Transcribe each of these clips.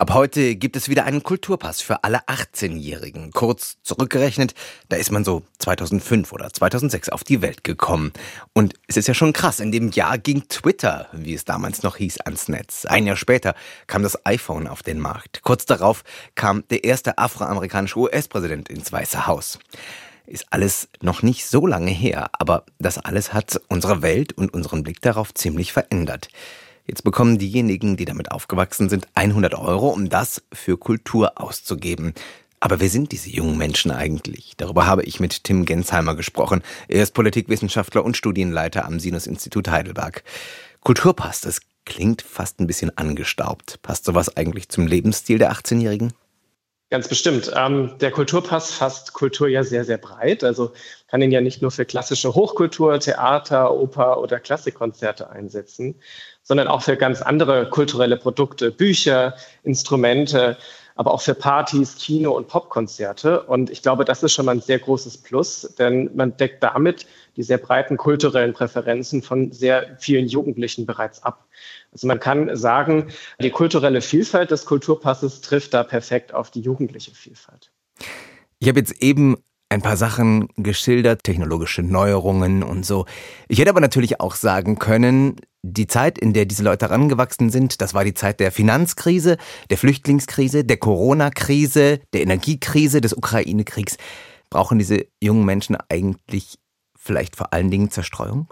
Ab heute gibt es wieder einen Kulturpass für alle 18-Jährigen. Kurz zurückgerechnet, da ist man so 2005 oder 2006 auf die Welt gekommen. Und es ist ja schon krass, in dem Jahr ging Twitter, wie es damals noch hieß, ans Netz. Ein Jahr später kam das iPhone auf den Markt. Kurz darauf kam der erste afroamerikanische US-Präsident ins Weiße Haus. Ist alles noch nicht so lange her, aber das alles hat unsere Welt und unseren Blick darauf ziemlich verändert. Jetzt bekommen diejenigen, die damit aufgewachsen sind, 100 Euro, um das für Kultur auszugeben. Aber wer sind diese jungen Menschen eigentlich? Darüber habe ich mit Tim Gensheimer gesprochen. Er ist Politikwissenschaftler und Studienleiter am Sinus-Institut Heidelberg. Kulturpass, das klingt fast ein bisschen angestaubt. Passt sowas eigentlich zum Lebensstil der 18-Jährigen? Ganz bestimmt. Ähm, der Kulturpass fasst Kultur ja sehr, sehr breit. Also kann ihn ja nicht nur für klassische Hochkultur, Theater, Oper oder Klassikkonzerte einsetzen, sondern auch für ganz andere kulturelle Produkte, Bücher, Instrumente, aber auch für Partys, Kino und Popkonzerte. Und ich glaube, das ist schon mal ein sehr großes Plus, denn man deckt damit die sehr breiten kulturellen Präferenzen von sehr vielen Jugendlichen bereits ab. Also man kann sagen, die kulturelle Vielfalt des Kulturpasses trifft da perfekt auf die jugendliche Vielfalt. Ich habe jetzt eben ein paar Sachen geschildert, technologische Neuerungen und so. Ich hätte aber natürlich auch sagen können, die Zeit, in der diese Leute herangewachsen sind, das war die Zeit der Finanzkrise, der Flüchtlingskrise, der Corona-Krise, der Energiekrise, des Ukraine-Kriegs. Brauchen diese jungen Menschen eigentlich vielleicht vor allen Dingen Zerstreuung?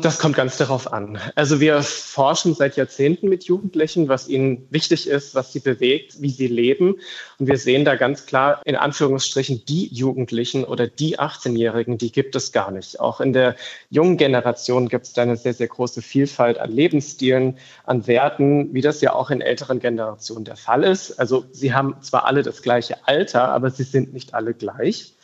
Das kommt ganz darauf an. Also wir forschen seit Jahrzehnten mit Jugendlichen, was ihnen wichtig ist, was sie bewegt, wie sie leben. Und wir sehen da ganz klar in Anführungsstrichen die Jugendlichen oder die 18-Jährigen, die gibt es gar nicht. Auch in der jungen Generation gibt es da eine sehr, sehr große Vielfalt an Lebensstilen, an Werten, wie das ja auch in älteren Generationen der Fall ist. Also sie haben zwar alle das gleiche Alter, aber sie sind nicht alle gleich.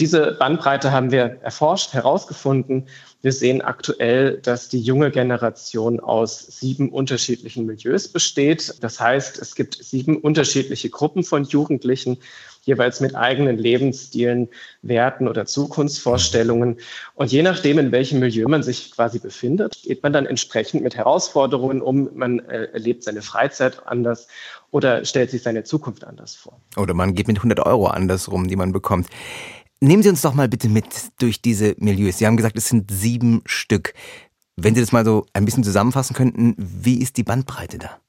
Diese Bandbreite haben wir erforscht, herausgefunden. Wir sehen aktuell, dass die junge Generation aus sieben unterschiedlichen Milieus besteht. Das heißt, es gibt sieben unterschiedliche Gruppen von Jugendlichen, jeweils mit eigenen Lebensstilen, Werten oder Zukunftsvorstellungen. Und je nachdem, in welchem Milieu man sich quasi befindet, geht man dann entsprechend mit Herausforderungen um. Man äh, erlebt seine Freizeit anders oder stellt sich seine Zukunft anders vor. Oder man geht mit 100 Euro anders rum, die man bekommt. Nehmen Sie uns doch mal bitte mit durch diese Milieus. Sie haben gesagt, es sind sieben Stück. Wenn Sie das mal so ein bisschen zusammenfassen könnten, wie ist die Bandbreite da?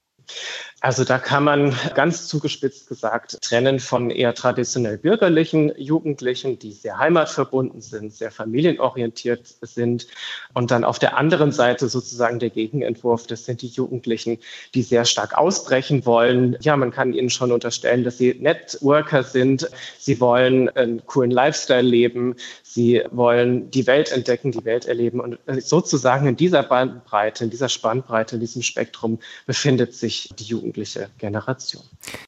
Also da kann man ganz zugespitzt gesagt trennen von eher traditionell bürgerlichen Jugendlichen, die sehr heimatverbunden sind, sehr familienorientiert sind. Und dann auf der anderen Seite sozusagen der Gegenentwurf, das sind die Jugendlichen, die sehr stark ausbrechen wollen. Ja, man kann ihnen schon unterstellen, dass sie Networker sind. Sie wollen einen coolen Lifestyle leben. Sie wollen die Welt entdecken, die Welt erleben. Und sozusagen in dieser Bandbreite, in dieser Spannbreite, in diesem Spektrum befindet sich die Jugend jugendliche Generation.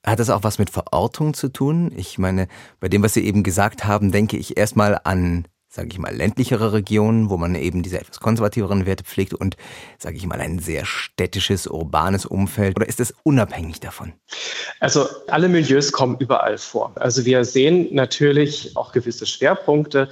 Hat das auch was mit Verortung zu tun? Ich meine, bei dem, was Sie eben gesagt haben, denke ich erstmal an sage ich mal, ländlichere Regionen, wo man eben diese etwas konservativeren Werte pflegt und, sage ich mal, ein sehr städtisches, urbanes Umfeld? Oder ist es unabhängig davon? Also alle Milieus kommen überall vor. Also wir sehen natürlich auch gewisse Schwerpunkte.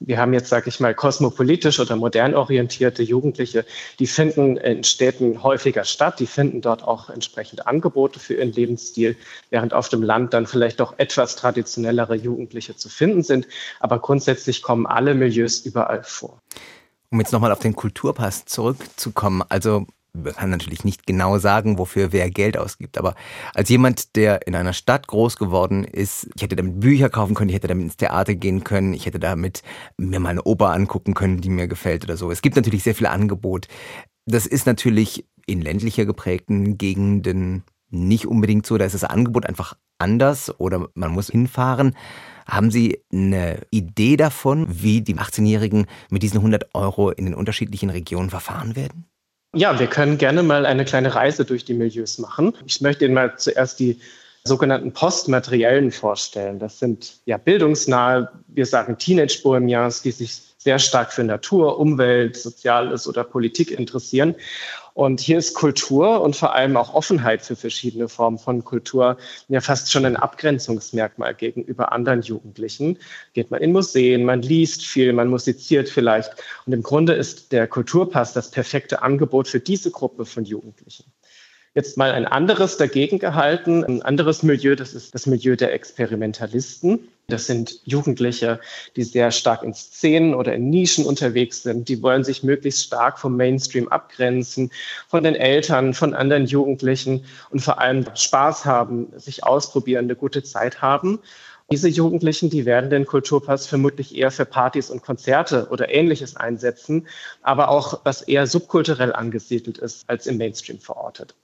Wir haben jetzt, sage ich mal, kosmopolitisch oder modern orientierte Jugendliche, die finden in Städten häufiger statt, die finden dort auch entsprechend Angebote für ihren Lebensstil, während auf dem Land dann vielleicht doch etwas traditionellere Jugendliche zu finden sind. Aber grundsätzlich kommen alle Milieus überall vor. Um jetzt nochmal auf den Kulturpass zurückzukommen, also man kann natürlich nicht genau sagen, wofür wer Geld ausgibt, aber als jemand, der in einer Stadt groß geworden ist, ich hätte damit Bücher kaufen können, ich hätte damit ins Theater gehen können, ich hätte damit mir mal eine Oper angucken können, die mir gefällt oder so. Es gibt natürlich sehr viel Angebot. Das ist natürlich in ländlicher geprägten Gegenden nicht unbedingt so, da ist das Angebot einfach anders oder man muss hinfahren. Haben Sie eine Idee davon, wie die 18-Jährigen mit diesen 100 Euro in den unterschiedlichen Regionen verfahren werden? Ja, wir können gerne mal eine kleine Reise durch die Milieus machen. Ich möchte Ihnen mal zuerst die sogenannten Postmateriellen vorstellen. Das sind ja bildungsnahe, wir sagen Teenage-Bohemians, die sich sehr stark für Natur, Umwelt, Soziales oder Politik interessieren. Und hier ist Kultur und vor allem auch Offenheit für verschiedene Formen von Kultur ja fast schon ein Abgrenzungsmerkmal gegenüber anderen Jugendlichen. Geht man in Museen, man liest viel, man musiziert vielleicht. Und im Grunde ist der Kulturpass das perfekte Angebot für diese Gruppe von Jugendlichen. Jetzt mal ein anderes dagegen gehalten, ein anderes Milieu, das ist das Milieu der Experimentalisten. Das sind Jugendliche, die sehr stark in Szenen oder in Nischen unterwegs sind. Die wollen sich möglichst stark vom Mainstream abgrenzen, von den Eltern, von anderen Jugendlichen und vor allem Spaß haben, sich ausprobieren, eine gute Zeit haben. Diese Jugendlichen, die werden den Kulturpass vermutlich eher für Partys und Konzerte oder ähnliches einsetzen, aber auch was eher subkulturell angesiedelt ist, als im Mainstream verortet.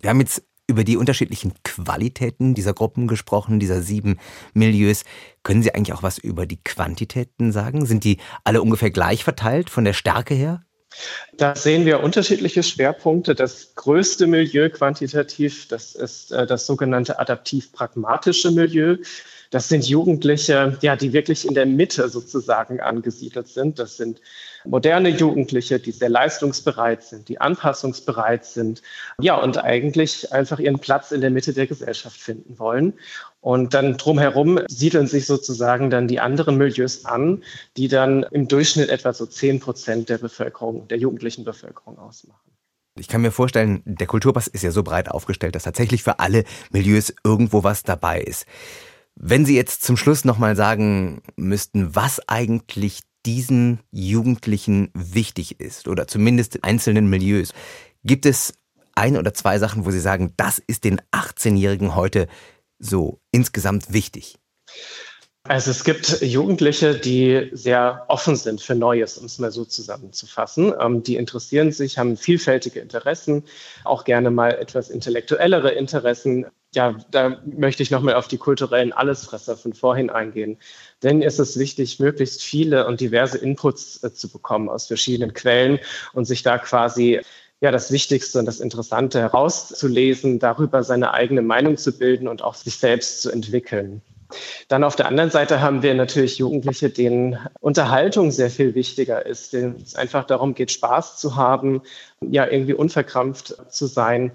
Wir haben jetzt über die unterschiedlichen Qualitäten dieser Gruppen gesprochen, dieser sieben Milieus. Können Sie eigentlich auch was über die Quantitäten sagen? Sind die alle ungefähr gleich verteilt von der Stärke her? Da sehen wir unterschiedliche Schwerpunkte. Das größte Milieu quantitativ, das ist äh, das sogenannte adaptiv-pragmatische Milieu. Das sind Jugendliche, ja, die wirklich in der Mitte sozusagen angesiedelt sind. Das sind moderne Jugendliche, die sehr leistungsbereit sind, die anpassungsbereit sind, ja, und eigentlich einfach ihren Platz in der Mitte der Gesellschaft finden wollen. Und dann drumherum siedeln sich sozusagen dann die anderen Milieus an, die dann im Durchschnitt etwa so zehn Prozent der Bevölkerung, der jugendlichen Bevölkerung ausmachen. Ich kann mir vorstellen, der Kulturpass ist ja so breit aufgestellt, dass tatsächlich für alle Milieus irgendwo was dabei ist. Wenn Sie jetzt zum Schluss nochmal sagen müssten, was eigentlich diesen Jugendlichen wichtig ist oder zumindest einzelnen Milieus, gibt es ein oder zwei Sachen, wo Sie sagen, das ist den 18-Jährigen heute so insgesamt wichtig? Also es gibt Jugendliche, die sehr offen sind für Neues, um es mal so zusammenzufassen. Ähm, die interessieren sich, haben vielfältige Interessen, auch gerne mal etwas intellektuellere Interessen. Ja, da möchte ich nochmal auf die kulturellen Allesfresser von vorhin eingehen. Denn es ist wichtig, möglichst viele und diverse Inputs äh, zu bekommen aus verschiedenen Quellen und sich da quasi ja, das Wichtigste und das Interessante herauszulesen, darüber seine eigene Meinung zu bilden und auch sich selbst zu entwickeln. Dann auf der anderen Seite haben wir natürlich Jugendliche, denen Unterhaltung sehr viel wichtiger ist, denen es einfach darum geht, Spaß zu haben, ja, irgendwie unverkrampft zu sein.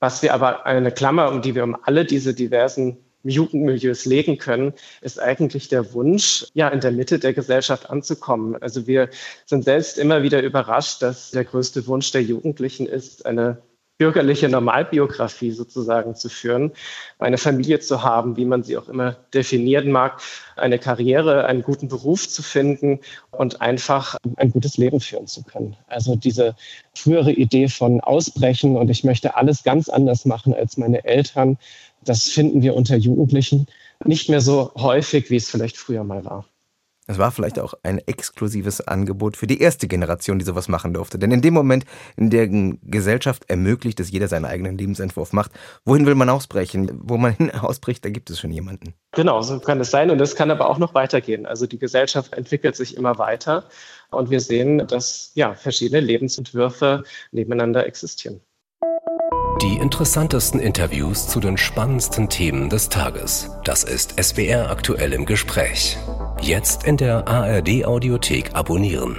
Was wir aber eine Klammer, um die wir um alle diese diversen Jugendmilieus legen können, ist eigentlich der Wunsch, ja, in der Mitte der Gesellschaft anzukommen. Also wir sind selbst immer wieder überrascht, dass der größte Wunsch der Jugendlichen ist, eine bürgerliche Normalbiografie sozusagen zu führen, eine Familie zu haben, wie man sie auch immer definieren mag, eine Karriere, einen guten Beruf zu finden und einfach ein gutes Leben führen zu können. Also diese frühere Idee von Ausbrechen und ich möchte alles ganz anders machen als meine Eltern, das finden wir unter Jugendlichen nicht mehr so häufig, wie es vielleicht früher mal war. Es war vielleicht auch ein exklusives Angebot für die erste Generation, die sowas machen durfte. Denn in dem Moment, in der Gesellschaft ermöglicht, dass jeder seinen eigenen Lebensentwurf macht, wohin will man ausbrechen? Wo man hin ausbricht, da gibt es schon jemanden. Genau, so kann es sein. Und es kann aber auch noch weitergehen. Also die Gesellschaft entwickelt sich immer weiter. Und wir sehen, dass ja, verschiedene Lebensentwürfe nebeneinander existieren. Die interessantesten Interviews zu den spannendsten Themen des Tages. Das ist SWR aktuell im Gespräch. Jetzt in der ARD Audiothek abonnieren.